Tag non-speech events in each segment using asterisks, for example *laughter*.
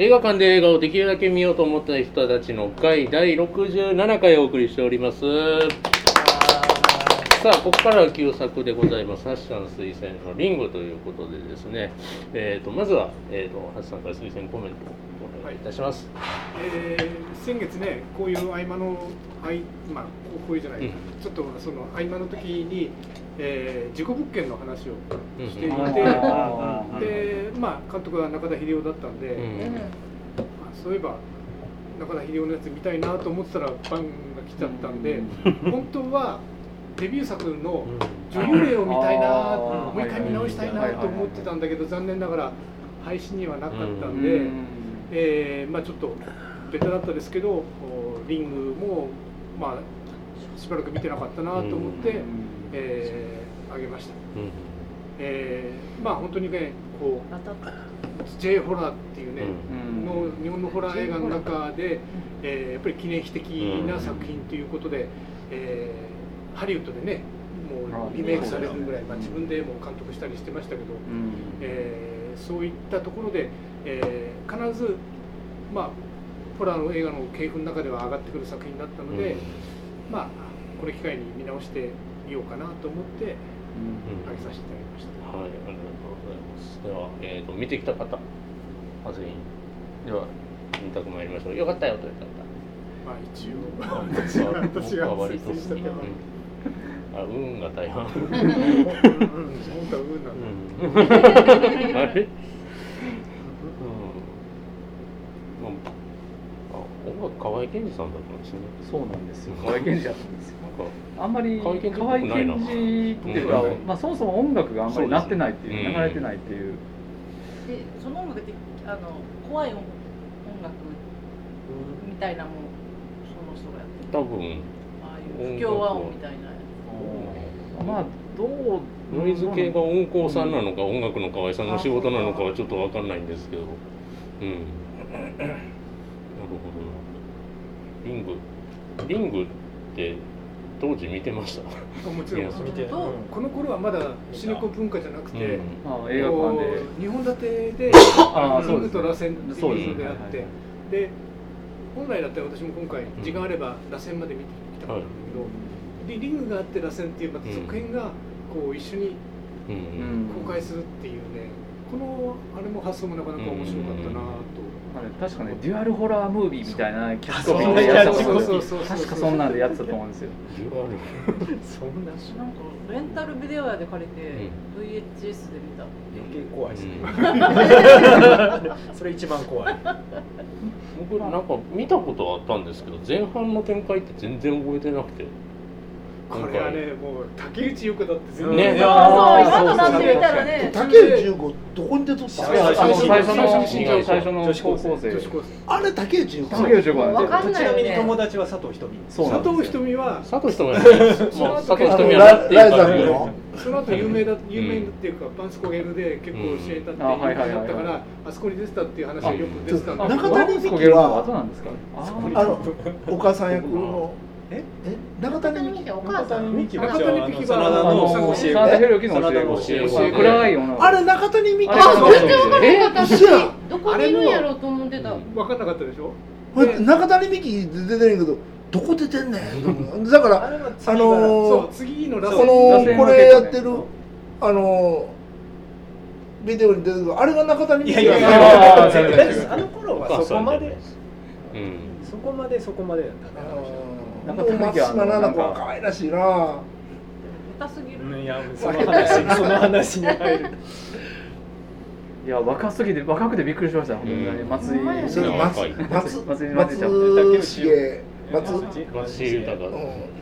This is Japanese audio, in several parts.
映画館で映画をできるだけ見ようと思った人たちの会第67回お送りしております。さあここからは旧作でございます。ハッシャン推薦のリングということでですね。えー、とまずは、えー、とハッシャンから推薦コメントお願いいたします、えー先月ね、こういう合間の、あいまあ、こういうじゃない、うん。ちょっとその合間の時に、えー事故物件の話をしていて、うんうん。で、まあ、監督は中田秀夫だったんで、うん。あそういえば、中田秀夫のやつ見たいなと思ってたら、バンが来ちゃったんで、本当はデビュー作の女優霊を見たいな、うんもう一回見直したいなと思ってたんだけど、残念ながら配信にはなかったんで。えーまあ、ちょっとベタだったですけどおリングも、まあ、しばらく見てなかったなと思って、えー、あげました、うんえーまあ本当にねこう J ホラーっていうね、の日本のホラー映画の中で、えーやっぱり記念碑的な作品ということで、えーハリウッドでねもうリメイクされるぐらい、まあ、自分でも監督したりしてましたけど、えーそういったところで、えー必ず、まあ、ホラーの映画の系譜の中では上がってくる作品だったので、まあ、これ機会に見直してみようかなと思って上げさせていただきました。はい、ありがとうございます。では、えー、と見てきた方、まずいでは、2択参りましょう。よかったよという方。まあ、一応あ私は私は割と好き。推薦したけど、うんあ、運が大半。うん、うん、本当は運なんだ。うん *laughs* あれ、うんまああ、音楽河合健二さんだったんですね。そうなんですよ。河合健二だったんですよ。あんまり河合健二っていうか、うんまあ、そもそも音楽があんまりなってないっていうそうです流れてないっていう、でその音楽ってあの怖い音音楽みたいなもんその人がやってる。多分、ああいう不協和音みたいなやまあどうノイズ系が音工さんなのか、音楽の河合さんの仕事なのかはちょっとわかんないんですけど。うん。なるほどな。リング、リングって当時見てました？もちろん。見てとこの頃はまだシネコ文化じゃなくて、う映画館で。こう日本立てでリングと螺旋っていうのそうですね。であってで本来だったら私も今回時間あれば螺旋まで見てきたかったんだけど、でリングがあって螺旋っていうまた続編がこう一緒に公開するっていうねこのあれも発想もなかなか面白かったなと。確かねデュアルホラームービーみたいなキャッチコピそうーでやってた確かそんなんでやってたと思うんですよ。デュアルそんなしなんかレンタルビデオ屋で借りて、う VHS で見た。余計怖いですね、うん。*laughs* それ一番怖い。僕なんか見たことはあったんですけど前半の展開って全然覚えてなくてこれはねもう竹内優子だって全ねそうそうあー今となってみたらね。竹内優子どこに出とった最初の最初の最初の女子高校生。あれ竹内優子。竹内優子。わですよかんないよちなみに友ね達は佐藤ひとみそうなん佐藤ひとみは佐藤ひとみはねもう佐藤ひとみはライザ感じップの。その後有名だ有名っていうかパンスコゲルで結構試合に立ってだったからあそこに出てたっていう話がよく出てたんだあけど。中谷美紀はあのお母さん役のえ？え？中谷美紀。お母さん中谷美紀は中谷美紀は真田の教え真田広之の教え子暗いよな。あれ中谷美紀あれあそれで分かんな？かったどこにいるん。やろうと思ってた分かんなかったでしょ？これ中谷美紀出てるけどどこ出てんねん？だからあのー次のラスこトのこれやってるあのービデオに出てくるあれが中谷美紀いやいやいや。やあー絶対ですあの頃はそこまで。うん。そこまでそこまでだったね松島菜々子は可愛らしいな。下手すぎる。うんいやその話 *laughs* その話に入る。いや若すぎて若くてびっくりしました。本当に。ねうん。松井。松松松井松ちゃん松重松松松井豊。うん。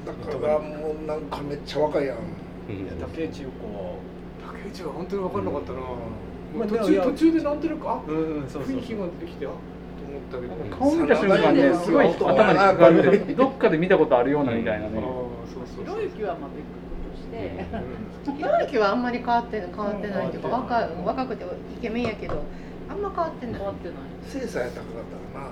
だからもうなんかめっちゃ若いやん。うん。竹内優子竹内は本当に分かんなかったな、まあ途中途中でなんとなくあうんうんそうそう。雰囲気が出てきてあったけど、顔見た瞬間ねすごい頭にかかる。*laughs* どっかで見たことあるようなみたいなああねそうそうひろゆきはまあ別格として。うんひろゆきはあんまり変わって変わってないっていうか若い若くてイケメンやけどあんま変わってない。変わってない精査やったらな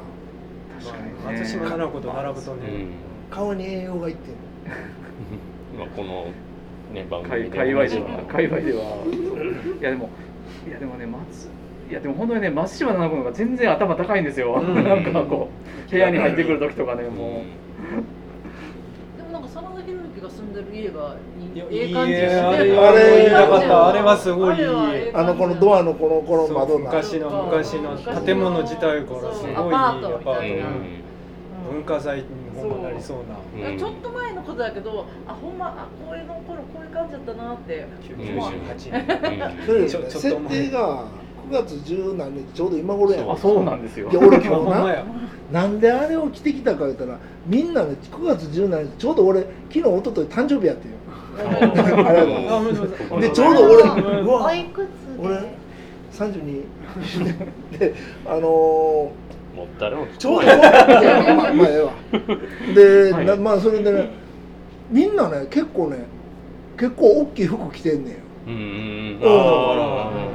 確かに。ね。松島菜々子と並ぶとねうん。顔に栄養がいってる。*laughs* まあこのね番界組で。界隈では界隈では。いやでもいやでもね松いやでも本当にね松島奈々子の方が全然頭高いんですよ、うん。なんかこう部屋に入ってくる時とかねもでもなんか真田広之が住んでる家がいやいいええ感じして。あれなかったあれはすごいあのこのドアのこのこの窓が。昔の昔の建物自体からすごいアパートみたいな。文化財にほんまなりそうな。う。ん。ちょっと前のことだけどあほんまあこういうの頃こういう感じだったなって。思わん。98年それちょちょっと設前定が9月十何日ちょうど今頃やあそうなんですよ。いや俺今日な *laughs* や。なんであれを着てきたか言ったらみんなね9月17日ちょうど俺昨日一昨日誕生日やってんよ。*laughs* あれあごめんなさい。でちょうど俺うわおいくつで？俺32 *laughs* であのーもう誰もちょうどいやまあまあええわ。で、はい。なまあそれでねみんなね結構ね結構大きい服着てんねんようんうんうん。あ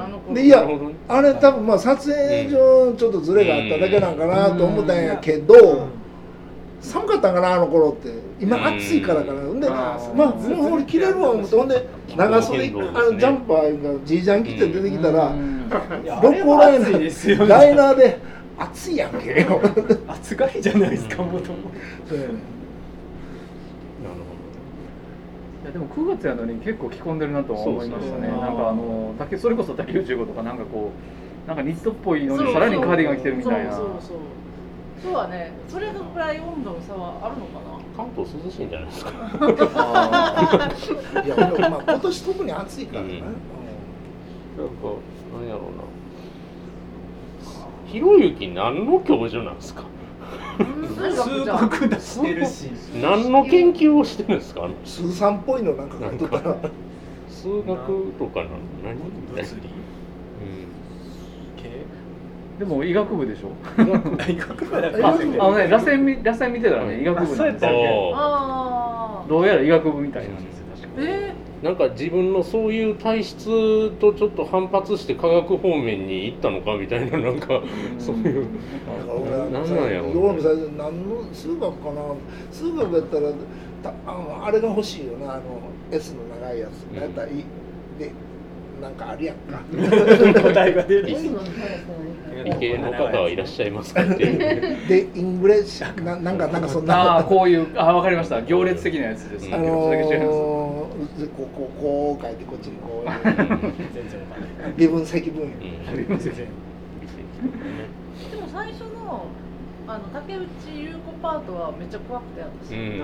ああの子でいやあれ多分まあ撮影上ちょっとズレがあっただけなんかなと思ったんやけど、寒かったんかなあの頃って。今暑いからかな。ほんであまーあもう俺着れるわ思ってほんで長袖あのジャンパーがジージャン着て出てきたら六甲ライナ暑いですよ。ーライナーで暑いやんけよ *laughs* 暑がりじゃないですかもともそうやねなるいやでも9月やのに結構着込んでるなとは思いましたね。そうそうなんかあの竹それこそ竹内15とかなんかこうなんかニットっぽいのそうにさらにカーディガン着てるみたいな。そうそうそうそう。はね。それぐらい温度の差はあるのかな。関東涼しいんじゃないですか。あいやでもまあ今年特に暑いからね、うん。なんかなんやろうな。ひろゆき何の教授なんですか？数学出してるし。何の研究をしてるんですか？あのスーさんっぽいのなんか買っとったら数学とかなの何？物理う系ーでも医学部でしょ？大学部だえからああのね螺旋み螺旋見てたらね医学部なんですよ。どうやら医学部みたいなんですよ確かえんなんか自分のそういう体質とちょっと反発して科学方面に行ったのかみたいななんかそういう。だから俺はなんやろう何の数学かな数学やったらたあのあれが欲しいよなあの S の長いやつ、うんやったらいい。でなんかあるやんか。答えが出る。理理系の方はいらっしゃいますかって *laughs* でイングレッシュななんかなんかそんな。ああこういうあわかりました。行列的なやつです。うんあのー、こうこうこう書いてこっちにこう。いう全然わかん。ない微分積分ん。でも最初のあの竹内優子パートはめっちゃ怖くて私、うん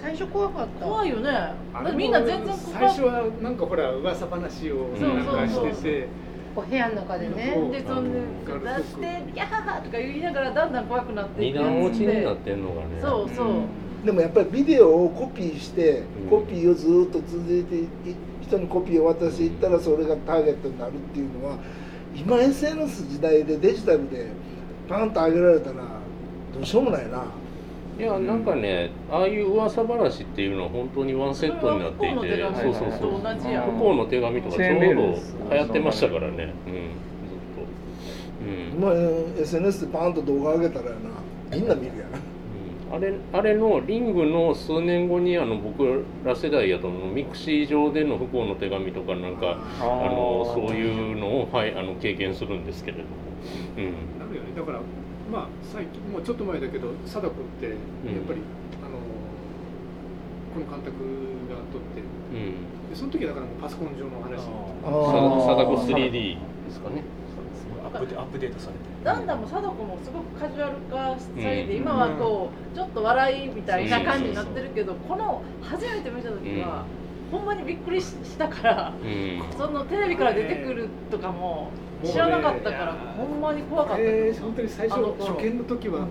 最初怖かった。怖いよね。みんな全然最初はなんかほら噂話をなんかしてて。こう部屋の中でね。でそん。で出してギャハハとか言いながらだんだん怖くなってい二く段落ちになっやてんのがね。そうそう、でもやっぱりビデオをコピーして、うん。コピーをずっと続いてい人にコピーを渡していったらそれがターゲットになるっていうのは今 SNS 時代でデジタルでパンと上げられたらどうしようもないないやなんかねああいう噂話っていうのは本当にワンセットになっていてそうそうそう。不幸の手紙とかちょうど流行ってましたからね。うん。ずっと。うん。今 SNS でパンと動画上げたらやな。みんな見るやなあれあれのリングの数年後にあの僕ら世代やとミクシー上での不幸の手紙とかなんかあのそういうのを、はい、あの経験するんですけれども、うん、なるよね。だからまあ最近もうちょっと前だけど貞子ってやっぱり、あのこの監督が撮ってうん、でその時だからもうパソコン上の話。貞子 3D ですかね。アップデアップデートされてだんだんもう貞子もすごくカジュアル化されて、うん。今はこうちょっと笑いみたいな感じになってるけど、この初めて見た時は、ほんまにびっくりししたから、うん。そのテレビから出てくるとかも知らなかったから、ほんまに怖かった、えー、本当に最初あの頃。初見の時は本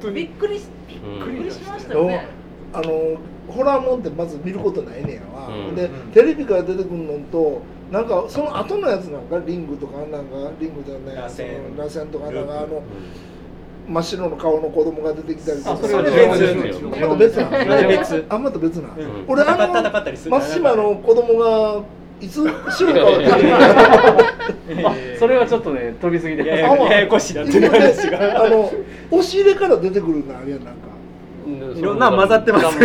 当に。びっくりしびっくりしましたよね。あのホラーもんってまず見ることないねやわ、うん。でうんテレビから出てくるのとなんかその後のやつなんかリングとかなんかリングじゃない螺旋その螺旋。とかなんかあの真っ白の顔の子供が出てきたりとか。あそれは別あまた別なの、うん。俺あ戦のったりする真島の子供がいつ白変わってるあそれはちょっとね飛びすぎでいやいやこしいなってが。あの押し入れから出てくるのあれやなんか。いろんな混ざってます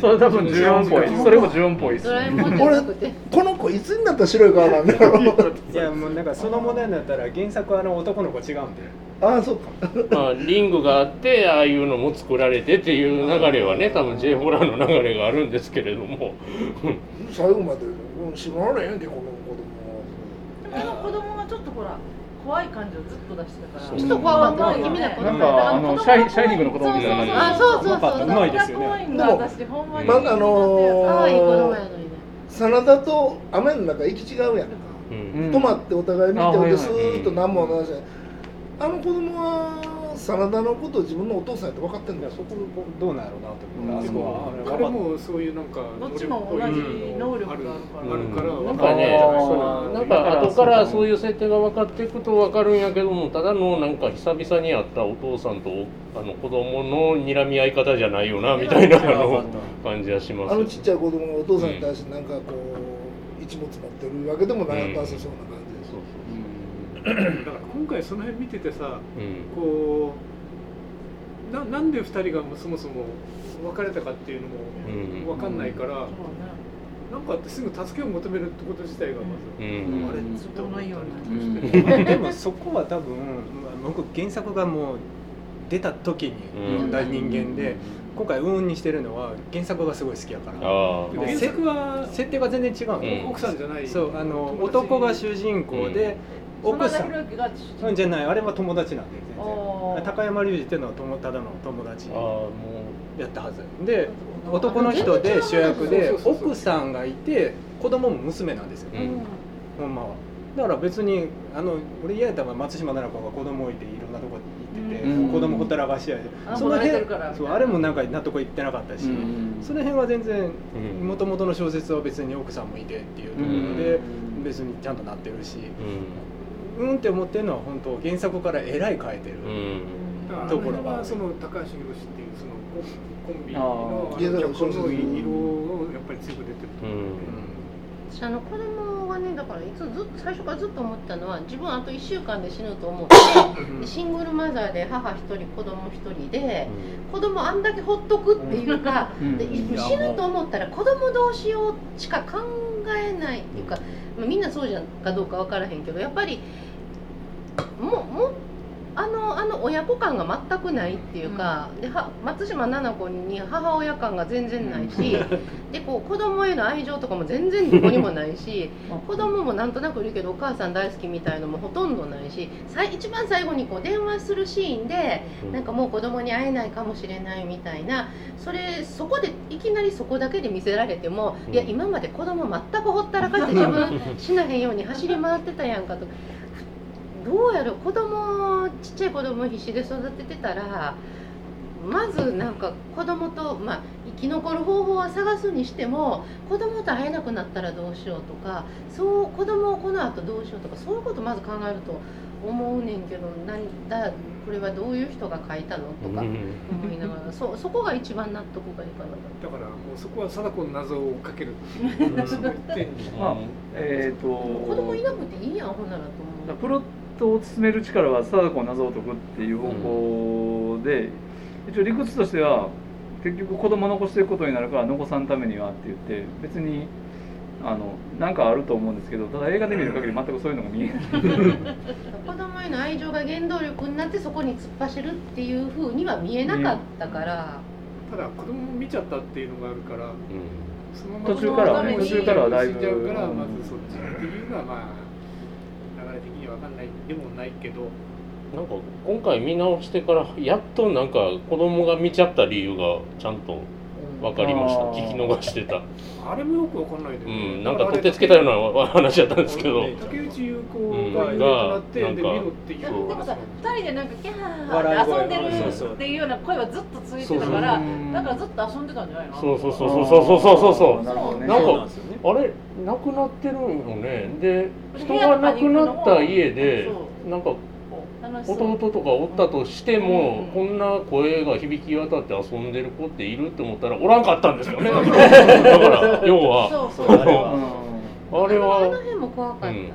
それ多分14っぽいそれも14っぽいっすドラえもんじゃなくてこの子いつになったら白い顔なんだろういやもうなんかその問題になったら原作はあの男の子違うんで。ああそうか。まあ、リングがあってああいうのも作られてっていう流れはね多分 J ホラーの流れがあるんですけれども。最後までうん知らないやんけこの子供でもこの子供がちょっとほら怖い感じをずっと出してたから。ちょっと怖かった君ら子供なんかあのシャイシャイニングの子供みたいな感じ。あそうそうそう。うまいですよね。私ほんまに。まああのー可愛い子供やのにね。真田と雨の中行き違うやんか、うん。うん。泊まってお互い見てあはいはい。ほんでスーッと何も話しない。あの子供は真田のことを自分のお父さんやって分かってんだよ。そこどうなんやろうなと思って。あそこはあれ彼もそういうなんかどっちも同じ能力があるから。あるからなん。分かねなんか後からそういう設定が分かっていくと分かるんやけどもただのなんか久々に会ったお父さんとあの子供の睨み合い方じゃないよなみたいなあの感じはします。あのちっちゃい子供がお父さんに対してなんかこう一物持ってるわけでもなさそうな感じですそうだから今回その辺見ててさそううん。こうななんで2人がそもそも別れたかっていうのうん。も分かんないから、そうね。なんかあってすぐ助けを求めるってこと自体がまず、うん。あれうんちょっと思ったりうん。でもそこは多分まあ僕原作がもう出た時に読ん。だ人間で、今回運にしてるのは原作がすごい好きやから。原作は設定が全然違うの、うん。奥さんじゃない。そう。あの男が主人公で、奥さん。うんじゃない。あれは友達なんで全然。高山隆二っていうのは友ただの友達やったはず。で男の人で主役で奥さんがいて子供も娘なんですよ、うん。ほんまは。だから別にあの俺嫌やったら松島菜々子が子供いていろんなとこ行ってて、うん。子供ほったらかしやで、あその辺るからそうあれもなんか納得いってなかったし、うん。その辺は全然うん。もともとの小説は別に奥さんもいてっていうところでうん。別にちゃんとなってるしう、んうんって思ってるのは本当原作からえらい変えてる、うん。だからあの辺はその高橋宏っていうそのコンビのの色をやっぱり強く出てると思う、うん。私あの子供がねだからいつずっと最初からずっと思ったのは自分あと1週間で死ぬと思ってでシングルマザーで母1人子供1人で子供あんだけほっとくっていうか、うん。で死ぬと思ったら子供どうしようしか考えないっていうか、まあ、みんなそうじゃんかどうか分からへんけどやっぱりもうもうあのあの親子感が全くないっていうか、では松島菜々子に母親感が全然ないしでこう子供への愛情とかも全然どこにもないし *laughs* 子供もなんとなくいるけどお母さん大好きみたいのもほとんどないし一番最後にこう電話するシーンでなんかもう子供に会えないかもしれないみたいなそれそこでいきなりそこだけで見せられても、うん。いや今まで子供全くほったらかして自分 *laughs* 死なへんように走り回ってたやんかとどうやろ子供ちっちゃい子供必死で育ててたらまずなんか子供と、まあ、生き残る方法は探すにしても子供と会えなくなったらどうしようとかそう子供をこの後どうしようとかそういうことまず考えると思うねんけど何だこれはどういう人が書いたのとか思いながら *laughs* そそこが一番納得がいかなかっだからもうそこは貞子の謎をかける。っていう *laughs* まあえっ、とた子供いなくていいやんほんならと思う。プロットを進める力は貞子を謎を解くっていう方向で、一応理屈としては結局子供残していくことになるから残さんためにはって言って別にあのなんかあると思うんですけどただ映画で見る限り全くそういうのが見えない。*laughs* 子供への愛情が原動力になってそこに突っ走るっていうふうには見えなかったから、ただ子供見ちゃったっていうのがあるからそのまま途中から途中からはだいぶ死んじゃうからまずそっちっていうのはまあ流れ的には分かんないでもないけど。なんか今回見直してからやっとなんか子供が見ちゃった理由がちゃんと分かりました。あー聞き逃してた。あれもよく分かんないで、うんなんか取ってつけたような話だったんですけど。竹内優子がいなって、うん。がで見ろっていうでも話さ2人でなんかキャーって遊んでるっていうような声はずっとついてたからだからずっと遊んでたんじゃないのそうそうそうそうそうそうそうそうあれなくなってるよね。で人が亡くなった家でなんか弟とかおったとしても、うんこんな声が響き渡って遊んでる子っているって思ったらおらんかったんですよね。*laughs* だから要は。そうそう。*laughs* あれはあれあのは辺も怖かった、うん。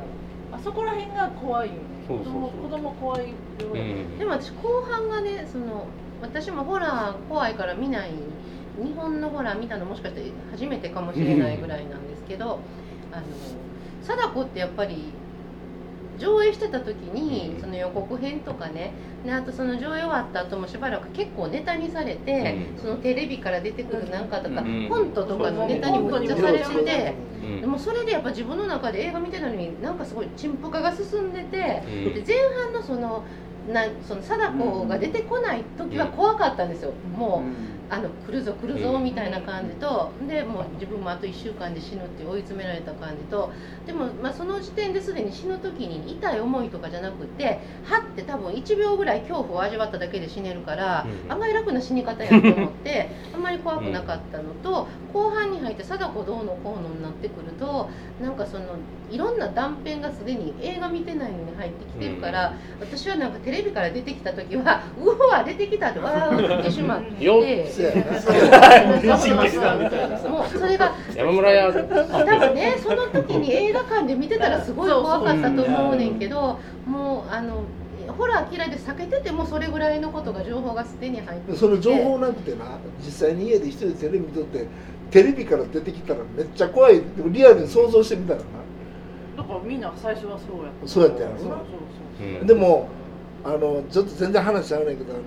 あそこら辺が怖いよそうそうそう。子供子供怖いよ、うん。でも私後半がねその私もホラー怖いから見ない日本のホラー見たのもしかして初めてかもしれないぐらいなんですけどあの貞子ってやっぱり上映してた時にその予告編とかねであとその上映終わった後もしばらく結構ネタにされて、そのテレビから出てくるなんかとか、コントとかのネタにむっちゃされてて、でもそれでやっぱ自分の中で映画見てたのになんかすごい陳腐化が進んでて、で前半のそのなその貞子が出てこない時は怖かったんですよ、もう。あの来るぞ来るぞみたいな感じと、でもう自分もあと1週間で死ぬって追い詰められた感じとでも、まあ、その時点ですでに死ぬ時に痛い思いとかじゃなくてはって多分1秒ぐらい恐怖を味わっただけで死ねるから、あんまり楽な死に方やと思って *laughs* あんまり怖くなかったのと、後半に入って貞子どうのこうのになってくるとなんかそのいろんな断片がすでに映画見てないのに入ってきてるから、私はなんかテレビから出てきた時はうわ出てきたってわーってってしまって。もうそれが山村屋多分ねその時に映画館で見てたらすごい怖かったと思うねんけどもうあのホラー嫌いで避けててもそれぐらいのことが情報がすでに入ってその情報なくてな実際に家で一人でテレビ見とってテレビから出てきたらめっちゃ怖い。でもリアルに想像してみたらな。だからみんな最初はそうやった。そうやったやろ。そうそうそう、でもあのちょっと全然話しゃうねんけどあの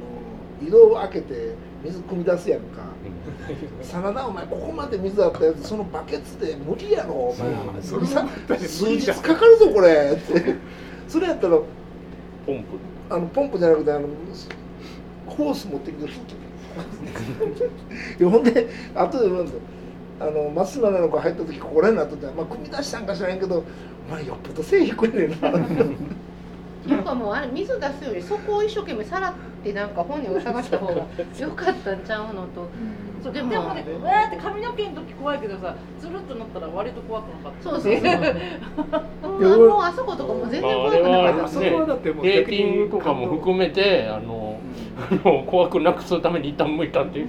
井戸を開けて水汲み出すやんか「真田お前ここまで水あったやつそのバケツで無理やろお前。数日かかるぞこれ」ってそれやったらポンプ。あのポンプじゃなくてあのホース持ってきて *laughs* ほんで後で言うんだあの松島奈々子入った時ここらになっとって、まあ、組み出したんか知らんけどお前よっぽど背低いねんななんかもうあれ水出すよりそこを一生懸命さらってなんか本人を探した方がよかったんちゃうのと。そうでもでもねうわーって髪の毛の時怖いけどさつるっとなったら割と怖くなかったそうそうそう。もうあそことかも全然怖くなかった。あそこはだってもうテーピングとかも含めてあの、あの怖くなくするために一旦向いたっていう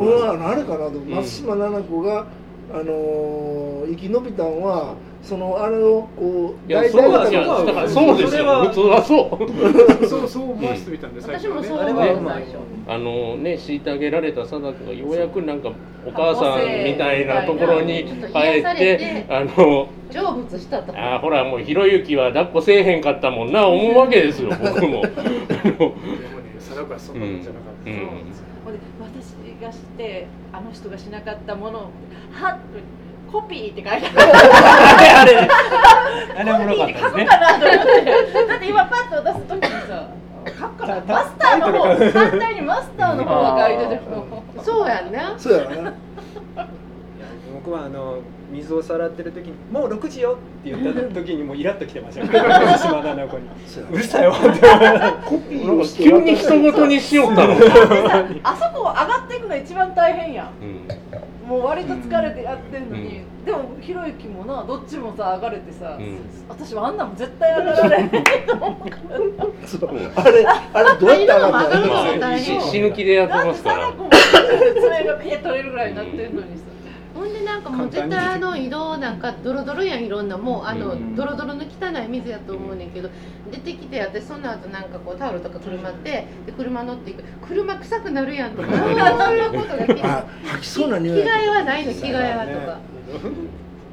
俺はあれかなと松島菜々子が、あの生き延びたんはそのあれをこう大体がだからそうですよ。普通はそう。そうそう思わせてみたんです、私もそう思う最初あのね虐げられた貞子がようやくなんかお母さんみたいなところに帰ってあの成仏したと。あほらもうひろゆきは抱っこせえへんかったもんな思うわけですよ *laughs* 僕も。でもね貞子はそんなもんじゃなかった、うん、私がしてあの人がしなかったものをはっとコピーって書いてある。あれあれ。おもろかったですね。だって今パッと出す時にさ書くからマスターの方反対にマスターの方が書いてて。そうやんねそうやな。僕はあの水をさらってる時に「もう6時よ」って言った時にもうイラッときてました。島田直子に「うるさいわ」ってコピー。をして急に人事にしよったのあそこ上がっていくのが一番大変やん、うん割と疲れてやってんのに、うん、でもひろゆきもなどっちもさ上がれてさ、うん、私はあんなも絶対上がられないと思う。あれあれどうやって上がったの？死ぬ気でやってますから。爪がピエ取れるぐらいになってんのにさなんかもう絶対あの移動なんかドロドロやんいろんな。もうあのドロドロの汚い水やと思うねんけど出てきて私その後なんかこうタオルとか車ってで車乗っていく。車臭くなるやんとか。そういうことが吐きそうな匂い。着替えはないの着替えはとか。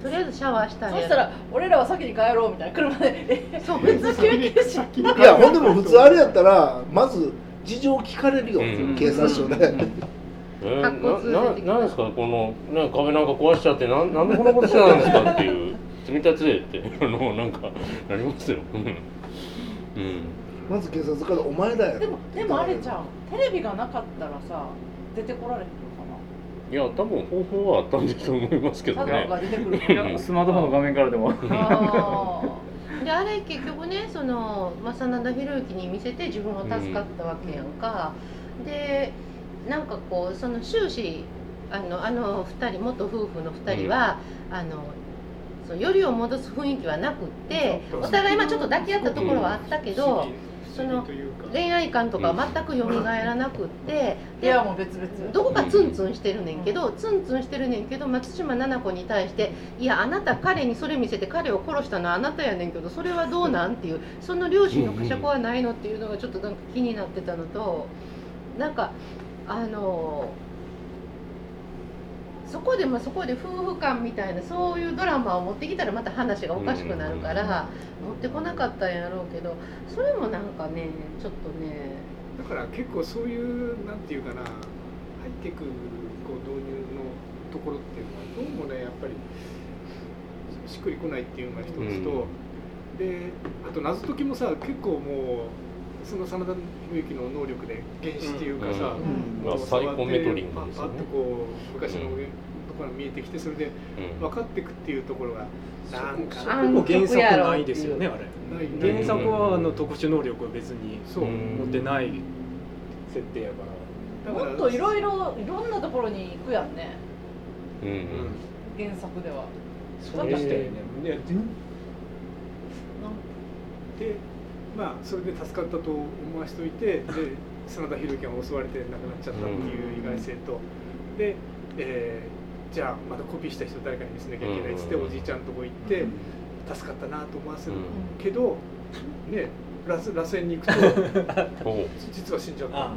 とりあえずシャワーしたそしたら俺らは先に帰ろうみたいな。車で。そう普通救急車。いやほんでも普通あれやったらまず事情聞かれるよ、警察署で、えー、なななんですか？この、ね、壁なんか壊しちゃってなんなんでこんなことしてたんですか？っていう。*laughs* 積み立てって。あのなんかなりますよ、うん、まず警察から「お前だよ」でもでもあれじゃん。テレビがなかったらさ出てこられへんのかな？いや多分方法はあったんだと思いますけどね。スマートフォンの画面からでも。であれ結局ねその正灘宏之に見せて自分は助かったわけやんか、うん、でなんかこうその終始あのあの2人元夫婦の2人は、うん、あのそうよりを戻す雰囲気はなくってお互いまあちょっと抱き合ったところはあったけど。その恋愛観とか全く蘇らなくって、いやもう別々どこかツンツンしてるねんけど、ツンツンしてるねんけど松島菜々子に対して「いやあなた彼にそれ見せて彼を殺したのはあなたやねんけどそれはどうなん?」っていうその両親の呵責はないのっていうのがちょっとなんか気になってたのとなんかあのそこでもそこで夫婦間みたいなそういうドラマを持ってきたらまた話がおかしくなるから、持ってこなかったんやろうけどそれもなんかねちょっとね。だから結構そういうなんていうかな入ってくるこう導入のところっていうのはどうもねやっぱりしっくりこないっていうのが一つと、であと謎解きもさ結構もうその真田広之の能力で原始っていうかさ、うん。もうまあサイコメトリングですよね。パッとこう昔のところが見えてきてそれでうん。分かっていくっていうところがなんかそこも原作ないですよねあれ。原作はあの特殊能力は別に持ってない設定やから。だからもっといろいろいろんなところに行くやんね。うんうん。原作では。そうでしたよねまあそれで助かったと思わしといてで真田広之が襲われて亡くなっちゃったっていう意外性と、で、えーじゃあまたコピーした人誰かに見せなきゃいけないっつってうん。おじいちゃんとこ行って助かったなと思わせるうん。けど、ね螺旋に行くと *laughs* 実は死んじゃった。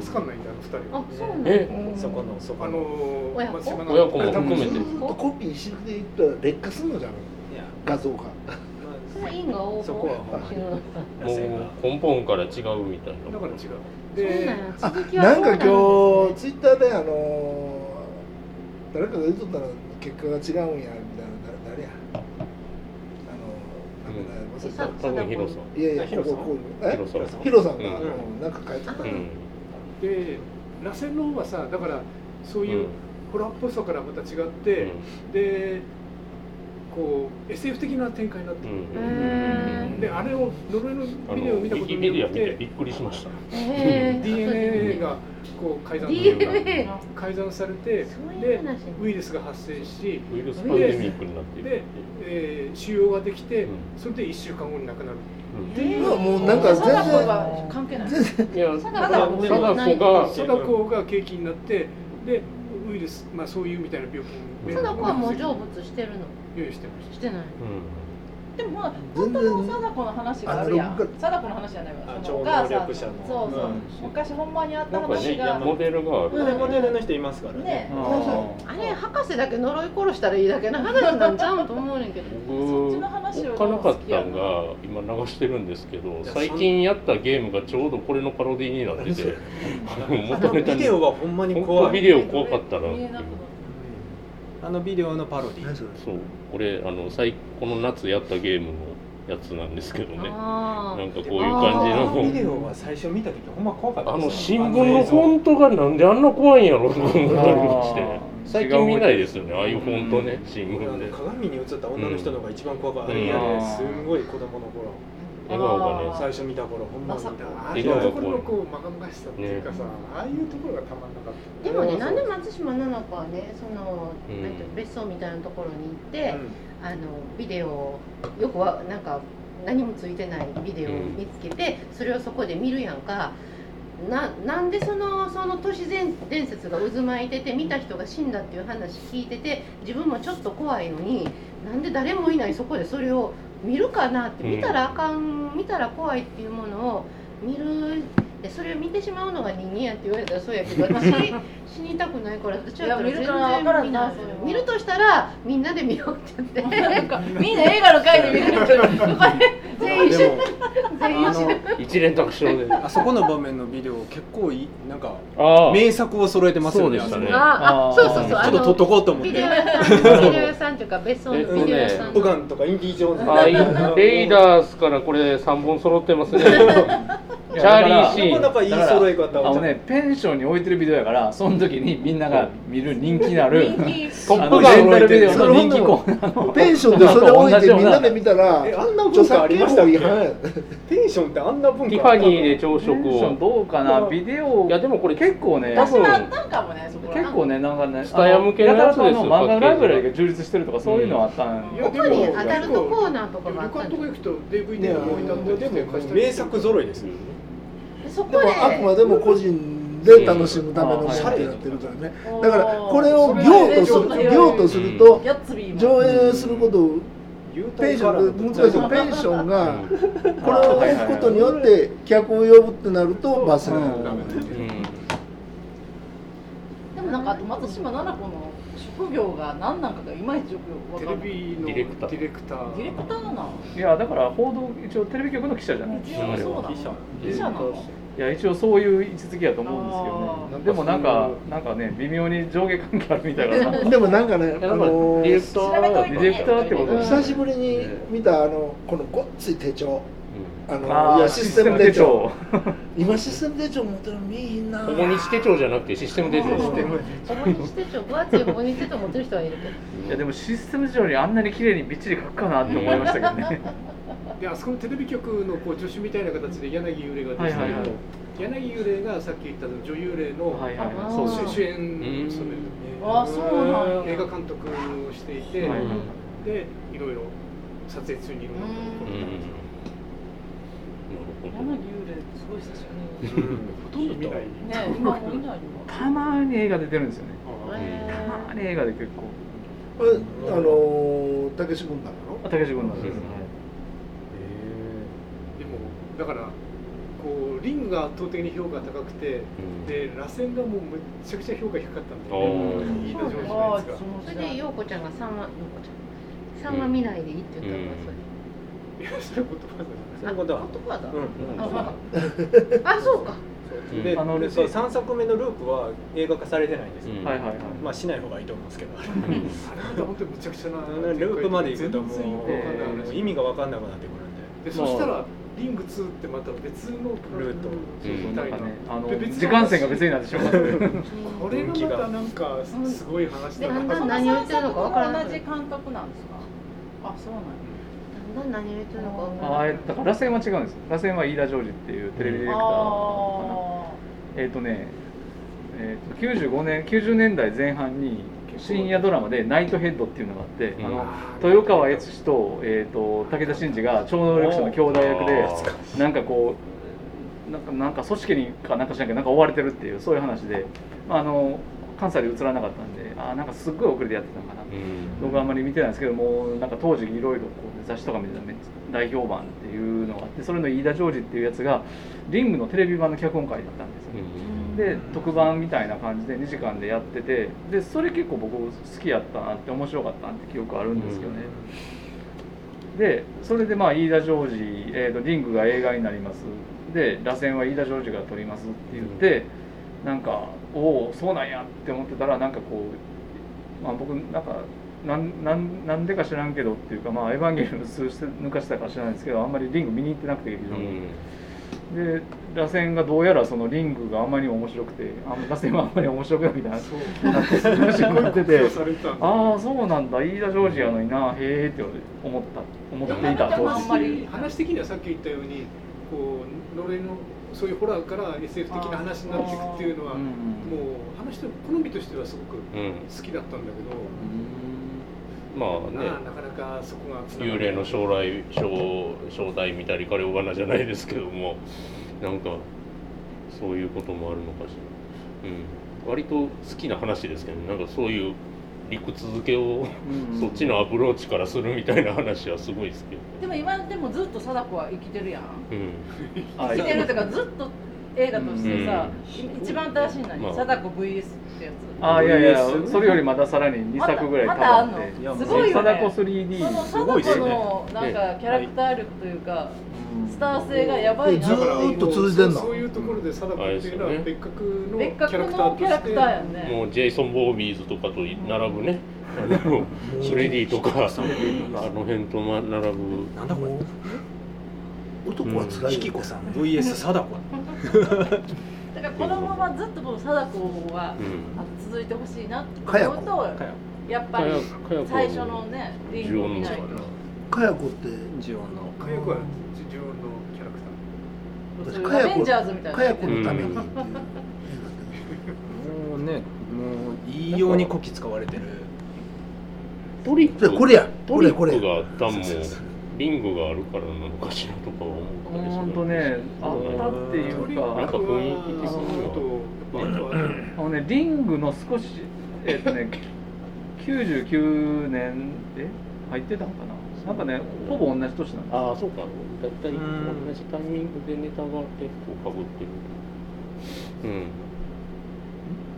助かんないんだあの二人は。あ。そうなんえ？だそこのそこあのの親子？松島の親子も含めて。ずっとコピーしていったら劣化するのじゃん。画像が因果応報もう根本から違うみたいな。だから違う。そうでなんや。あなんか？今日ツイッターであの誰かが言っとったら結果が違うんやみたいな誰誰や？あのなんかね忘れた。多分ヒロさん。いやいやヒロさん？ヒロさん。が、うんうん。なんか書いてた、うん。で螺旋の方はさだからそういうホラーっぽさからまた違って、でこう SF 的な展開になってうる、んへであれを呪いのあビデオを見たことによってびてっくりしました。DNA がこう改ざんというか DNA 改ざんされてで話ウイルスが発生しウイルスパンデミックになってで、えー腫瘍ができて、うん。それで1週間後に亡くなる。うん。へー。まあもうなんか全然貞子が関係ない。いや子が貞子が景気になってでウイルス、まあ、そういうみたいな病気に。貞子はもう成仏してるの？用意してまししてない。でもまあ全然。本当の貞子の話があるやん貞子の話じゃないわ。あそのお母さん超能力者の。そうそう、うん。昔ほんまにあった話が、モデルがある。モデルの人いますからね。ね。ああれ博士だけ呪い殺したらいいだけの話なんちゃうと思うねんけど。僕そっちの話をかなかったんが今流してるんですけど最近やったゲームがちょうどこれのパロディになってて。あ元ネタにの。ビデオはほんまに本怖い。当ビデオ怖かったなあのビデオのパロディ何そう。これあの最この夏やったゲームのやつなんですけどね。あなんかこういう感じあのビのデオは最初見た時ほんま怖かったあですよの新聞のフォントがなんであんな怖いんやろと思ったりまして。最近見ないですよね。ああいうフォントね新聞で。鏡に映った女の人の方が一番怖かった、うん。いやねすんごい子供の頃笑顔がね最初見た頃ほんま見たああいうところのこうまがまがしさっていうかさ、ああいうところがたまんなかった。でもねなんで松島菜々子はねその、うん。別荘みたいなところに行って、あのビデオをよくはなんか何もついてないビデオを見つけて、それをそこで見るやんか。ななんでそのその都市伝伝説が渦巻いてて見た人が死んだっていう話聞いてて自分もちょっと怖いのになんで誰もいないそこでそれを見るかなってうん見たらあかん見たら怖いっていうものを見るでそれを見てしまうのが人間やって言われたらそうやけど *laughs* 私死にたくないから私だったら全いや見るから見ない。見るとしたらみんなで見ようって言って。なんかみんな映画の会で見るけど *laughs* *laughs* 全員一緒あの一連卓勝で。*laughs* あそこの場面のビデオ結構いい。なんか名作を揃えてますよねそうでしたね。あああそうそうそう。ちょっと撮っとこうと思って。ビデオ屋さんビデオ屋さんっていうか別荘のビデオ屋さん。トガンとかインディ・ジョーンズ。レイダースからこれ3本揃ってますね *laughs* チャーリーシー。ンなかなかいい揃え方をあのねペンションに置いてるビデオやからその時にみんなが見る人気なる人気。トッあプガンのレンタルビデオの人気コーナーの。ペンションでそれ置いてみんなで見たら *laughs* えあんな文化ありましたっけ？ペンションってあんな文化ティファニーで朝ペ食をどうかなビデオ。いやでもこれ結構ね多分あったんかもねそこら結構ねなんかねスタヤ向けのやつですよあの漫画のライブラリが充実してるとかそういうのはあったんいやここにアダルトコーナーとかがあ旅ったんで館とか行くと DVD が置いてあったりしてでも名作揃いですよそこで。でもあくまでも個人で楽しむためのものってなってるからね。だからこれを行とする行とすると上映することを優ペンション難しい。ペンションがうん。これを置くことによって客を呼ぶってなると罰になるうん。でもなんかあと松嶋菜々子の職業が何なんかがいまいちよくテ分かんない。レビのディレクター。ディレクター。ディレクターなの？いやだから報道一応テレビ局の記者じゃない一応そうなの記者記者な？のいや一応そういう位置づけやと思うんですけどね。でもなんかなんかね微妙に上下関係あるみたいな。*laughs* でもなんかね、あのディレクターディレクターってことうん久しぶりに見たあのこのごっつい手帳あのいやシステム手帳。今システム手帳持ってるの見えひんな。保護日手帳じゃなくてシステム手帳。ですね保護日手帳分厚い保護日手帳持ってる人はいるけど。いやでもシステム上にあんなに綺麗にびっちり書くかなって思いましたけどね。*laughs* であそこのテレビ局のこう助手みたいな形で柳幽霊が出てたはいはい。はい柳幽霊がさっき言った女優霊のはいはい。あーそう主主演をうん務めるあそうなんや。映画監督をしていて、はいはいでいろいろ撮影中にいろんなことこな。るほど柳幽霊すごい久しぶりるほとんど見ないね今もういないよたまに映画出てるんですよねへたまに映画で結構えあのたけし軍団なのあ竹志君なん。ですねでもだからこうリングが圧倒的に評価高くて、うんで螺旋がもうめちゃくちゃ評価低かったんで、あー飯それで陽子ちゃんが3話陽子ちゃん。3話見ないでいいって言ったのがそれ。いやそういうことそういうことは言葉だ、うんあそうか。であのでそう。3作目のループは映画化されてないんですよ、うん。はいはいはい。まあしない方がいいと思うんですけど。本当にむちゃくちゃなループまで行くともう意味が分かんなくなってくるんで。でそしたらリング2ってまた別のルート。そうみたいななんかねあので別の時間線が別になってしまってこれがまたなんかすごい話だな、ん何を言ってるのかわからなくなる。同じ監督なんですか？あそうなん何を言ってるのかわからあない。ーだから螺旋は違うんです。螺旋は飯田ジョージっていうテレビディレクターかな。あえっ、とね、えー、と95年90年代前半に深夜ドラマで「ナイトヘッド」っていうのがあって、うん。あの豊川悦司と,、えー、と武田真治が超能力者の兄弟役であなんかこうなんかなんか組織にかなんかしなきゃなんか追われてるっていうそういう話で、まあ、あの関西で映らなかったんであーなんかすっごい遅れてやってたのかな、うん。僕はあんまり見てないんですけどもなんか当時いろいろこう雑誌とか見てたらめっちゃ大評判っていうのがあってそれの飯田ジョージっていうやつがリングのテレビ版の脚本会だったんですよ、うん。で特番みたいな感じで2時間でやっててでそれ結構僕好きやったなって面白かったなって記憶あるんですけどね、でそれでまあ飯田ジョージ、えーとリングが映画になります。で螺旋は飯田ジョージが撮りますって言って、なんかおおそうなんやって思ってたらなんかこう、まあ、僕なんかなんなんなんでか知らんけどっていうかまあエヴァンゲリオン数して抜かしたか知らないですけどあんまりリング見に行ってなくて劇場に。で螺旋がどうやらそのリングがあんまり面白くてあ螺旋はあんまり面白くないみたいな。そう。なってすごい話になってて。ああそうなんだ。飯田ジョージやのになへえって思った思っていた。当時。あんまり話的にはさっき言ったようにこうのれのそういうホラーから SF 的な話になっていくっていうのはうんもう話と好みとしてはすごくうん。好きだったんだけど、まあね。まあなかなかそこが幽霊の将来正正体見たり彼を罠じゃないですけども。なんかそういうこともあるのかしら、うん、割と好きな話ですけどね。なんかそういう理屈付けをうんそっちのアプローチからするみたいな話はすごいですけど、でも今でもずっと貞子は生きてるやん。うん、あ *laughs* 生きてるとかずっと映画としてさ、う一番新しいのまあ。に貞子 VS ってやつああいやいやそれよりまださらに2作ぐらいまたまって。いやすごいよ貞子ねそ 3D のすごい貞子っすね。のなんかキャラクター力というか、うん。スター性がやばいなずーっと続いてんの？そういうところで貞子っていうのはあれですよね。別格のキ別格ャラクターとしてのキャラクターやんねもうジェイソン・ボービーズとかと並ぶね、あのフレディとか。あの辺とま並ぶ。なんだこれ？男はつらいひきこさん VS 貞子。*laughs* だからこのままずっとこの貞子は、うん続いてほしいなって思うとかややっぱり最初のねリングを見な。いとかや子って。ジオンの。火薬はジオンのキャラクター。私かや子アベンジャーズみたいな。かや子のためにもうねもういいようにこき使われてる。トリッ画じゃあこれや。トリッこれ。これクがあったん。もリングがあるからなのかしらとかは思ったりするほんとねあったっていうか。なんか雰囲気的そうにあのねリングの少しえっ、とね *laughs* 99年え入ってたのかな？なんかねほぼ同じ年なんです。ああそうか。だいたいうん同じタイミングでネタが結構かぶってる。うん。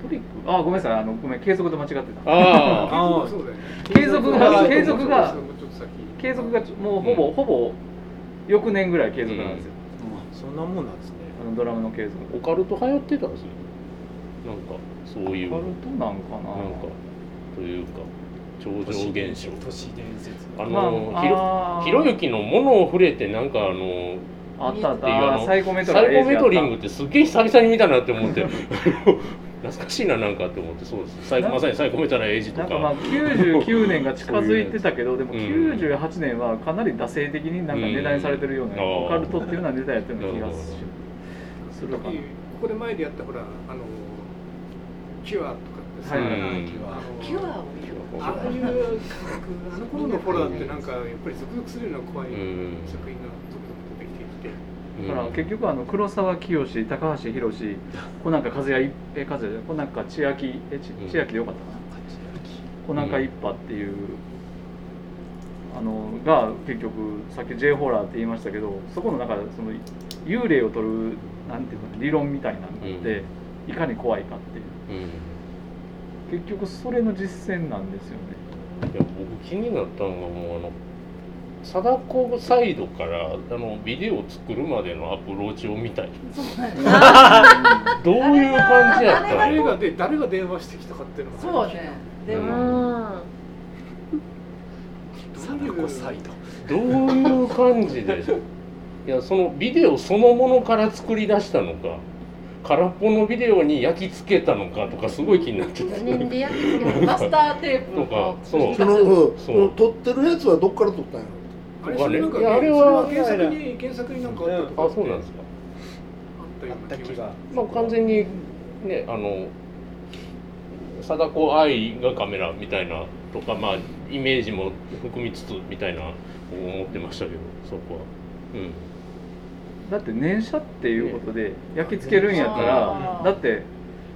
トリック？あごめんなさい。あのごめん。継続で間違ってた。ああそうだよね。継続が継続が先。継続がもうほぼ、うん。ほぼ翌年ぐらい継続なんですよ、そんなもんなんですね。あのドラムの継続。オカルト流行ってたんですよなんかそういう。カルなんトなんかな。かというか超常現象。都市伝説。あの、まあひろゆきのものを触れてなんかあのあったあっっていうあのた。サイコメトリンググってすっげえ久々に見たなって思って *laughs* 懐かしいななんかって思ってそうです。まさにサイコメトラエイジとか。なんかまあ99年が近づいてたけどでもうん。98年はかなり惰性的になんか値段にされてるような、うん。オカルトっていうのはネタやってる。ような気がすするか。なここで前でやったほらあのキュアとかってさ、はいキュアを。ああいうあの頃のホラーってなんかやっぱりゾクゾクするような怖いうん。作品がだから結局あの黒沢清高橋宏小中和也いえ和也小中千秋えちうん。千秋でよかったかな。小中一派っていう、あのが結局さっき J ホラーって言いましたけどそこの中でその幽霊を取るなんていうの理論みたいなのがあって、いかに怖いかっていう。うん。結局それの実践なんですよね。いや僕気になったのがもうあの貞子サイドからあのビデオを作るまでのアプローチを見たい。そうなんだどういう感じやった？誰のがで誰が電話してきたかっていうのがそうね。でうん。も貞子サイド。どういう感じで？*laughs* いやそのビデオそのものから作り出したのか？空っぽのビデオに焼き付けたのかとかすごい気になってて年で焼き付けるマスターテープとかのそう。その、撮ってるやつはどっから撮ったんやあれそれなんかいやあれはそれは原作に原作になんかあったとかあそうなんですか。あった気が。まあ完全にねあの貞子愛がカメラみたいなとかまあイメージも含みつつみたいな思ってましたけどそこは。うん。だって念写っていうことで焼き付けるんやったらだって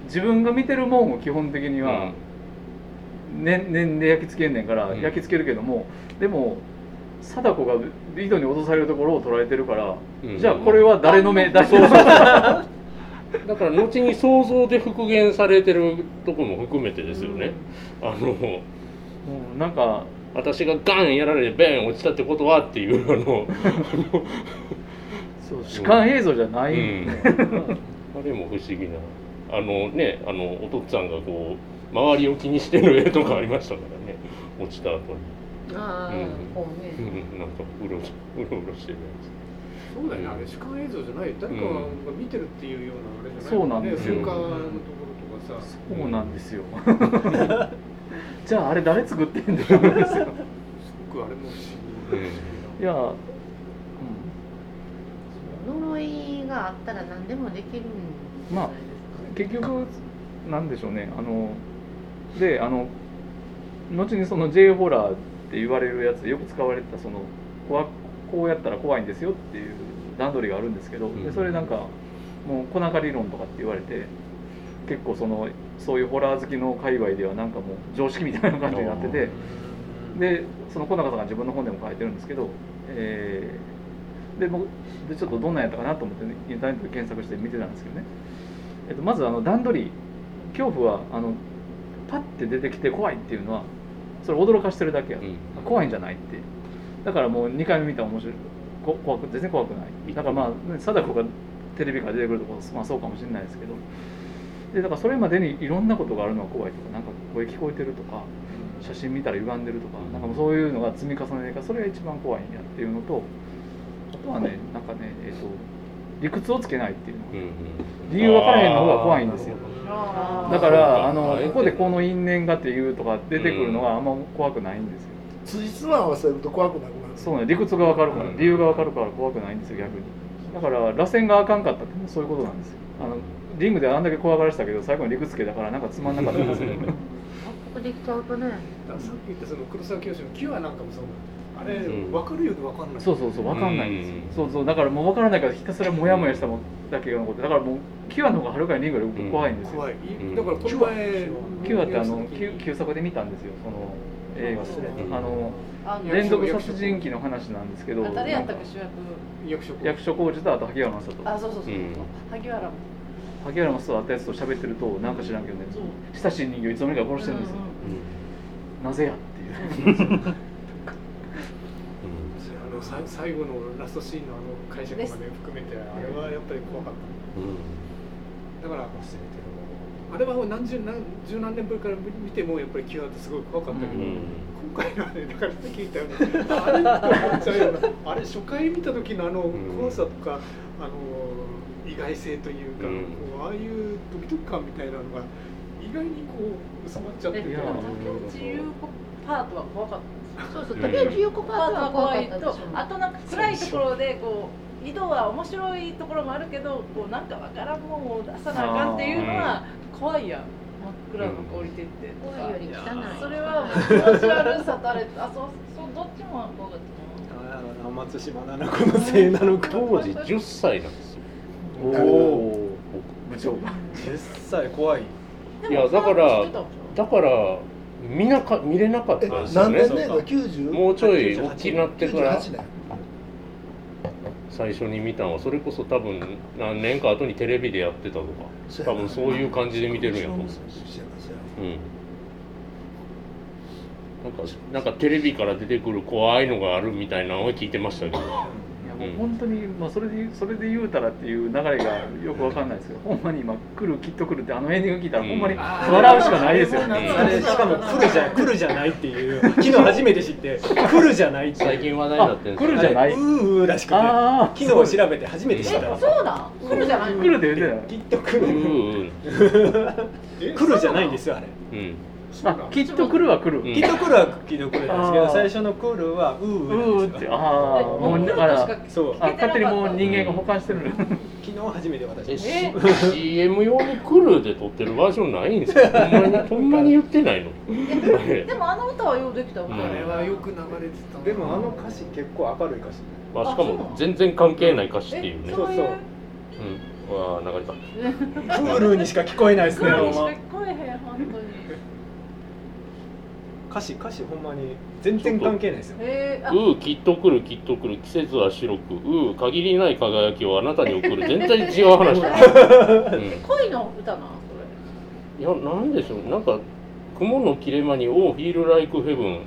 自分が見てるもんを基本的には念念で焼き付けんねんからうん。焼き付けるけどもでも貞子が井戸に落とされるところを捉えてるからうん。じゃあこれは誰の目だそうそう。*laughs* だから後に想像で復元されてるとこも含めてですよね、あのもうなんか私がガンやられてベン落ちたってことはっていうあのそう主観映像じゃない、うん。あれも不思議な。あのねあのお父っつぁんがこう周りを気にしてる絵とかありましたからね。落ちた後に、ああ、うん。こうね、うん、なんかうろうろうろしてるやそうだよね。あれ主観映像じゃない誰かが見てるっていうようなあれじゃないそうなんですよ。ね風化のところとかさ。そうなんですよ。*laughs* じゃああれ誰作ってんだよ。なんですよすごくあれも不思つ、うんいや、う呪いがあったら何でもできるん。じゃないですか、ん、結局なんでしょうね。あのであの後にその J ホラーって言われるやつでよく使われてたその怖こうやったら怖いんですよっていう段取りがあるんですけど、うん。でそれなんかもう小中理論とかって言われて結構そのそういうホラー好きの界隈ではなんかもう常識みたいな感じになっててでその小中さんが自分の本でも書いてるんですけど、えーで僕でちょっとどんなんやったかなと思って、ね、インターネットで検索して見てたんですけどね、えっと、まずあの段取り恐怖はあのパッて出てきて怖いっていうのはそれ驚かしてるだけや、うん。怖いんじゃないって。だからもう2回目見たら面白い。こ怖く全然怖くない。だからまあね貞子がテレビから出てくるとこまあそうかもしれないですけど。でだからそれまでにいろんなことがあるのは怖いとかなんか声聞こえてるとか写真見たら歪んでるとかなんかそういうのが積み重ねがそれが一番怖いんやっていうのとあとはねなんかねえっ、と理屈をつけないっていうのうんうん理由分からへんの方が怖いんですよだからあのここでこの因縁がっていうとか出てくるのがあんま怖くないんですよ。つじつま合わせると怖くなくなる。そうね理屈が分かるからうん理由が分かるから怖くないんですよ逆に。だから螺旋があかんかったってそういうことなんですよ。あのリングであんだけ怖がらせたけど最後に理屈つけたからなんかつまんなかったんですよ。*laughs* ここできちゃうとね。さっき言ったその黒沢清のキュアなんかもそうなんだよあれ、うん。分かるようで分かんない。そうそうそう分かんないんです。よ、うん。そうそうだからもう分からないからひたすらモヤモヤしたもんだけが残ってだからもうキュアの方がはるかにリングより怖いんですよ、怖い、ん。だからこの前キュアってあの旧作で見たんですよその映画。あのあの連続殺人鬼の話なんですけど。あ誰やったか主役。役所。役所広司とあと萩原正人。あそうそうそう。そううん。萩原も。萩原の人と会ったやつと喋ってるとなんか知らんけどね親しい人形いつの間にか殺してるんですよ、なぜやっていう *laughs* 最後のラストシーンのあの解釈まで含めてあれはやっぱり怖かった、だからあれは何十何十何年ぶりから見てもやっぱり際立ってすごい怖かったけど、今回はねだからさっき言ったようにあれって思っちゃうようなあれ初回見た時のあの怖さとか、あの意外性というか、こうああいうドキドキ感みたいなのが意外にこう薄まっちゃってて。竹内優子パートは怖かったそうそう竹内優子パートは怖かったでしょあとなんか暗いところでこう井戸は面白いところもあるけどこうなんかわからんもんを出さなあかんっていうのは怖いやん真っ暗の降りてって怖いより汚いそれはもう気持ち悪さたれあそうそうどっちも怖かった松島菜々子のせいなのか当時10歳なんですよおお部長が10歳怖いいやだからだから見なか見れなかったんですよね何年目？が90もうちょい大きくなってから98年。最初に見たのはそれこそ多分何年か後にテレビでやってたとか。多分そういう感じで見てるんやと思うん。なんかなんかテレビから出てくる怖いのがあるみたいなのは聞いてましたけどもう本当に、まあ、それでそれで言うたらっていう流れがよくわかんないですけど *laughs* ほんまに今来るきっと来るってあのエンディング聞いたら、ほんまに笑うしかないですよね、あれしかも来るじゃ来るじゃないっていう。昨日初めて知って *laughs* 来るじゃないって最近話題になってるんです来るじゃない？うーうーらしくて昨日調べて初めて知ったえそうだ。来るじゃない来るって言ってきっと来る。うんうん *laughs* 来るじゃないんですよあれ。うんきっと来るは来る、うん。きっと来るはきっと来るなんですけど最初の来るはうーうってああもうだから。そう。あ勝手にもう人間が保管してる、昨日初めて私。CM 用に来るで撮ってるバージョンないんですか？*laughs* ほんまにほんまに言ってないの？でもあの歌はようできたわうん。あれはよく流れてたでもあの歌詞結構明るい歌詞。まあしかも全然関係ない歌詞っていうね。そういうう。ん。わあ流れた。クールにしか聞こえないですねほんま。声しか聞こえへん本当に歌詞歌詞ほんまに全然関係ないですよ。えー、あ。うーきっと来るきっと来る季節は白く。うー限りない輝きをあなたに送る。*laughs* 全然違う話。だ、*laughs* うん、い恋の歌なそやなんでしょう。なんか雲の切れ間に「Oh feel like heaven」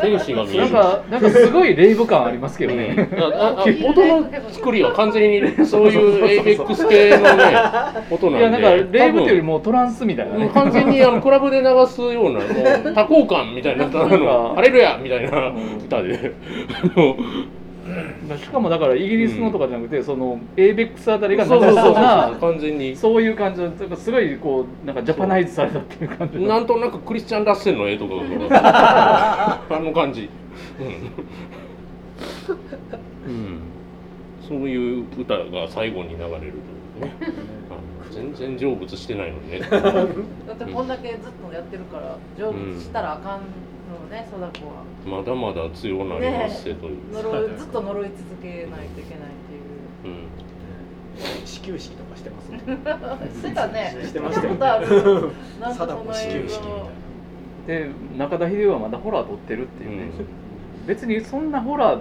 天使が見える。なんかなんかすごいレイブ感ありますけどね、あああ *laughs* 音の作りは完全にそういう ABEX 系のね音なんで。いやなんかレイブっていうより多もトランスみたいなね。完全にあのクラブで流すようなもう多幸感みたいなあの「ハレルヤ!」みたいな歌で。あのしかもだからイギリスのとかじゃなくて、その ABEX あたりが流しそうそうそう。うそな完全に。そういう感じのなんかすごいこうなんかジャパナイズされたっていう感じの。なんとなくクリスチャン・ラッセンの絵とかが *laughs* あの感じ、うん。うん、そういう歌が最後に流れるというね。あ全然成仏してないのにね。れだってこんだけずっとやってるから成仏したらあかんのね貞子は。まだまだ強なりますせという、呪いずっと呪い続けないといけないっていう。うん。始球式とかしてますね。してたね。してましたよ見たことある。なんか始球式みたいで中田秀夫はまだホラー撮ってるっていうね、別にそんなホラー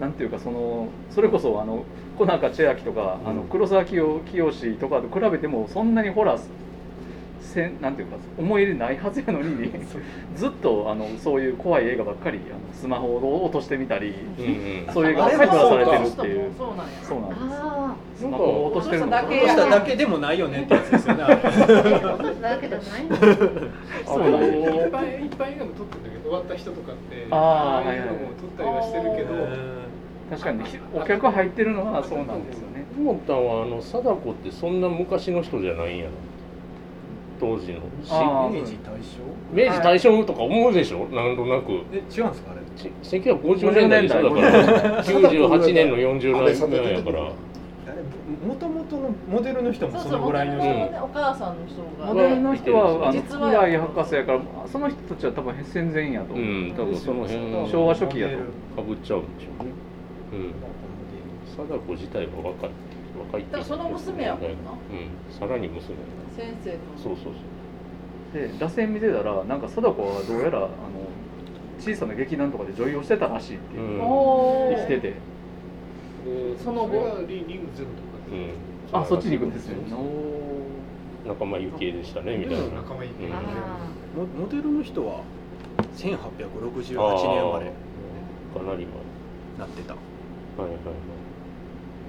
なんていうかそのそれこそあの小中千秋とか、あの黒沢清清とかと比べてもそんなにホラーせんなんていうか思い入れないはずやのに *laughs* ずっとあのそういう怖い映画ばっかりあのスマホを落としてみたり、うんうん。そういう映画ばっかり撮らされてるっていう。そうなんやそうなんです。あスマホを落としてるの落と落としただけでもないよねってやつです。よね落としただけじゃないそういっぱいいっぱい映画も撮ってるんだけど終わった人とかってあーあいうのも撮ったりはしてるけど確かに。お客入ってるのはそうなんですよね。思ったんはあの貞子ってそんな昔の人じゃないんやな当時の。しあー明治大正？明治大正とか思うでしょ？なんとなく。え違うんですかあれ？ち1950年代でしょ？だから98年の40年代やから。あれもともとのモデルの人もそうそうそのぐらいの元々人ねお母さん。の人がモデルの人はあの実は福来博士やからその人たちは多分戦前やとう思う、ん。多分その辺昭和初期やとかぶっちゃうんでしょうね。うん。貞子自体が若い若いってだからその娘やもんな。うん。さらに娘先生とそうそうで打線見てたらなんか貞子はどうやらあの小さな劇団とかで女優をしてたらしいっていう、うん。生きてて。そうでその後リリングゼロとかうんあそっちに行くんですよ。仲間由紀恵でしたねみたいな。仲間由紀恵モモデルの人は1868年生まれ。かなり前。なってた。はいはいはい。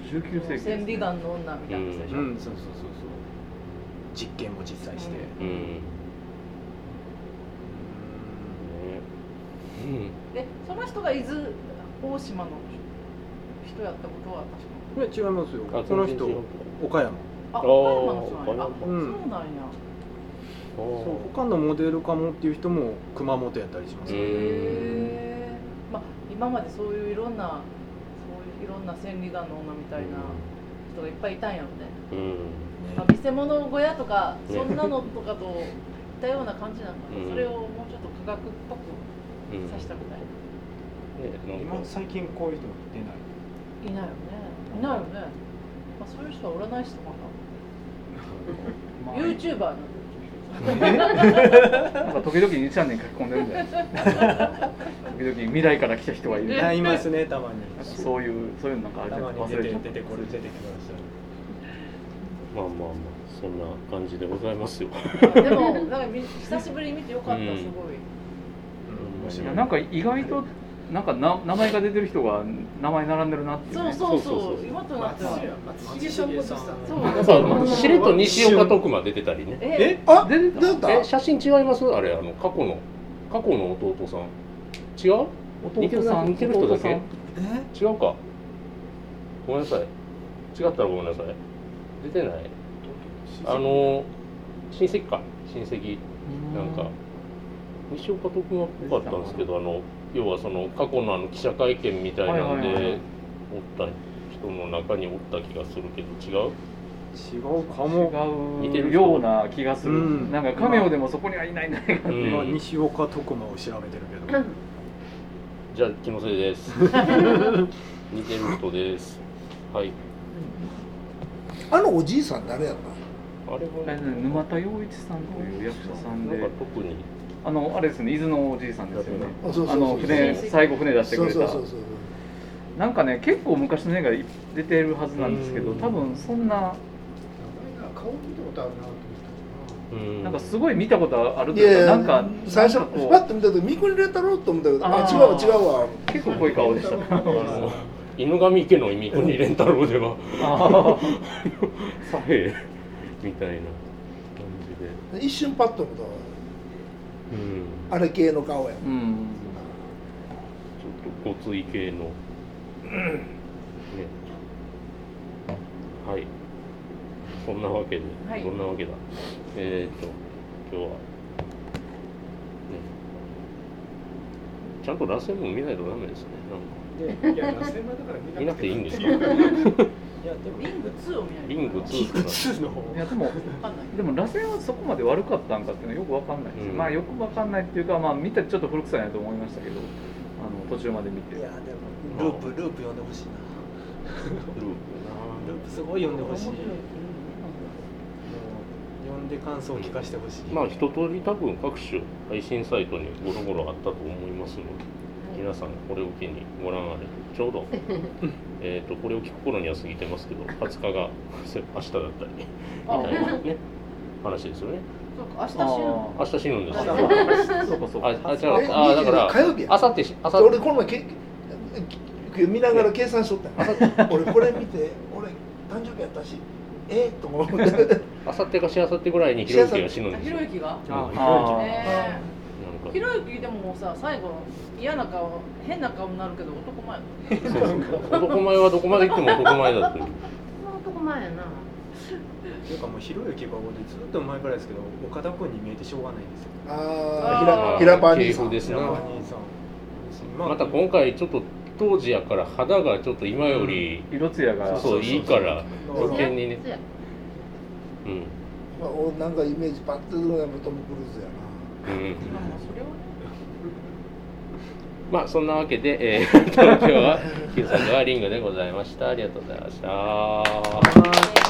19世紀千里眼の女みたいなやつでしょ、うん。そうそうそうそう実験も実際して、うん。ねうん。でその人が伊豆大島の人やったことは確か。いや違いますよ。あこの人岡山。あ岡山の人なんや。そう山なんや。そう他のモデルかもっていう人も熊本やったりしますうから、んへえまあ今までそういういろんなそういういろんな千里眼の女みたいな人がいっぱいいたんやろね、うんまあ、見せ物小屋とかねそんなのとかと似たような感じなのかな、うん。それをもうちょっと科学っぽくうんさしたみたいな、ねなんか。今最近こういう人出ない。いないよね。いないよね、まあ、そういう人は占い師とかな、*laughs* まあ。YouTuber なんなんか時々2チャンネル書き込んでるんじゃない？ですか時々未来から来た人がいる。いますねたまに。そういうそういうのなんかあるじゃない忘れちゃっ出てこれ出てきましたまあまあまあそんな感じでございますよ。でもなんかみ久しぶりに見てよかった、うん。すごい。なんか意外となんかな名前が出てる人が名前並んでるなっていう、ね、そうそうそう。そうそうそう。今となっては松重さんそうなんかしれっと西岡徳馬出てたりねえあ出てたえ写真違いますあれあの過去の過去の弟さん違う似てるな似てる人だけ弟違うかごめんなさい違ったらごめんなさい出てない？あの親戚か。親戚。なんか西岡徳馬っぽかったんですけどあの要はその過去のあの記者会見みたいなんで、おった人の中におった気がするけど違う？違うかも。似てるような気がする、うん。なんかカメオでもそこにはいないんじゃないかっていう、うん今西岡徳馬を調べてるけど。じゃあ気のせいです。*laughs* 似てる人です。はいあのおじいさん誰やっあれあれはね沼田洋一さんという役者さんで。なんか特に。あのあれですね伊豆のおじいさんですよね。たあの船最後船出してくれた。なんかね結構昔の映画出てるはずなんですけどうん。多分そんな顔見たことあるなと思った。うん。なんかすごい見たことあるというかなんか最初パッと見た時三國連太郎と思ったけどあ違うわ違うわ。結構濃い顔でした *laughs* 犬神家の三國連太郎では。あ左兵みたいな感じで。一瞬パッと見たわ。うん。あれ系の顔やーうん。ちょっとごつい系の、ね、はい。そんなわけで、はい。そんなわけだ？えっ、と今日は。ね。ちゃんと螺旋も見ないとダメですね。なんかで。いや螺旋まだから見見なくていいんですよ。よいやでもリング2を見ないリング2キック2の方いやでもわかんない。でも螺旋はそこまで悪かったんかっていうのはよくわかんない。です、うん。まあよくわかんないっていうかまあ見てちょっと古臭いなと思いましたけどあの途中まで見て。いやでもループループ読んでほしいな。ルーループすごい読んでほしい。もう読んで感想を聞かせてほしい。まあ一通り多分各種配信サイトにゴロゴロあったと思いますので皆さんこれを機にご覧あれちょうど。*laughs* えっとこれを聞く頃には過ぎてますけど20日が *laughs* 明日だったりみあたいなね話ですよね。そうか明日死ぬの？明日死ぬんですそうかそうか。ああじゃえああだから火曜日や。あさってしあさって俺この前けけ見ながら計算しとった *laughs* 俺これ見て俺誕生日やったしえっと思って。あさってかしあさってぐらいにひろゆきが死ぬんですよ。ひろゆきが？ひろゆきでもさ最後嫌な顔変な顔になるけど男前そうそう。男前はどこまで行っても男前だっていう。男前やな。っていうかもうひろゆきが俺ずっと前からですけど岡田君に見えてしょうがないんですよ。ああー。あひらひらパー兄さん。ですな。平場兄さん。また今回ちょっと当時やから肌がちょっと今より、色艶が。そういいから余計にね。そうん。まあ俺なんかイメージパッとするのはトム・クルーズやな。うん。それはまあそんなわけで、えー、*laughs* 東京は Q さんがリングでございました。ありがとうございました。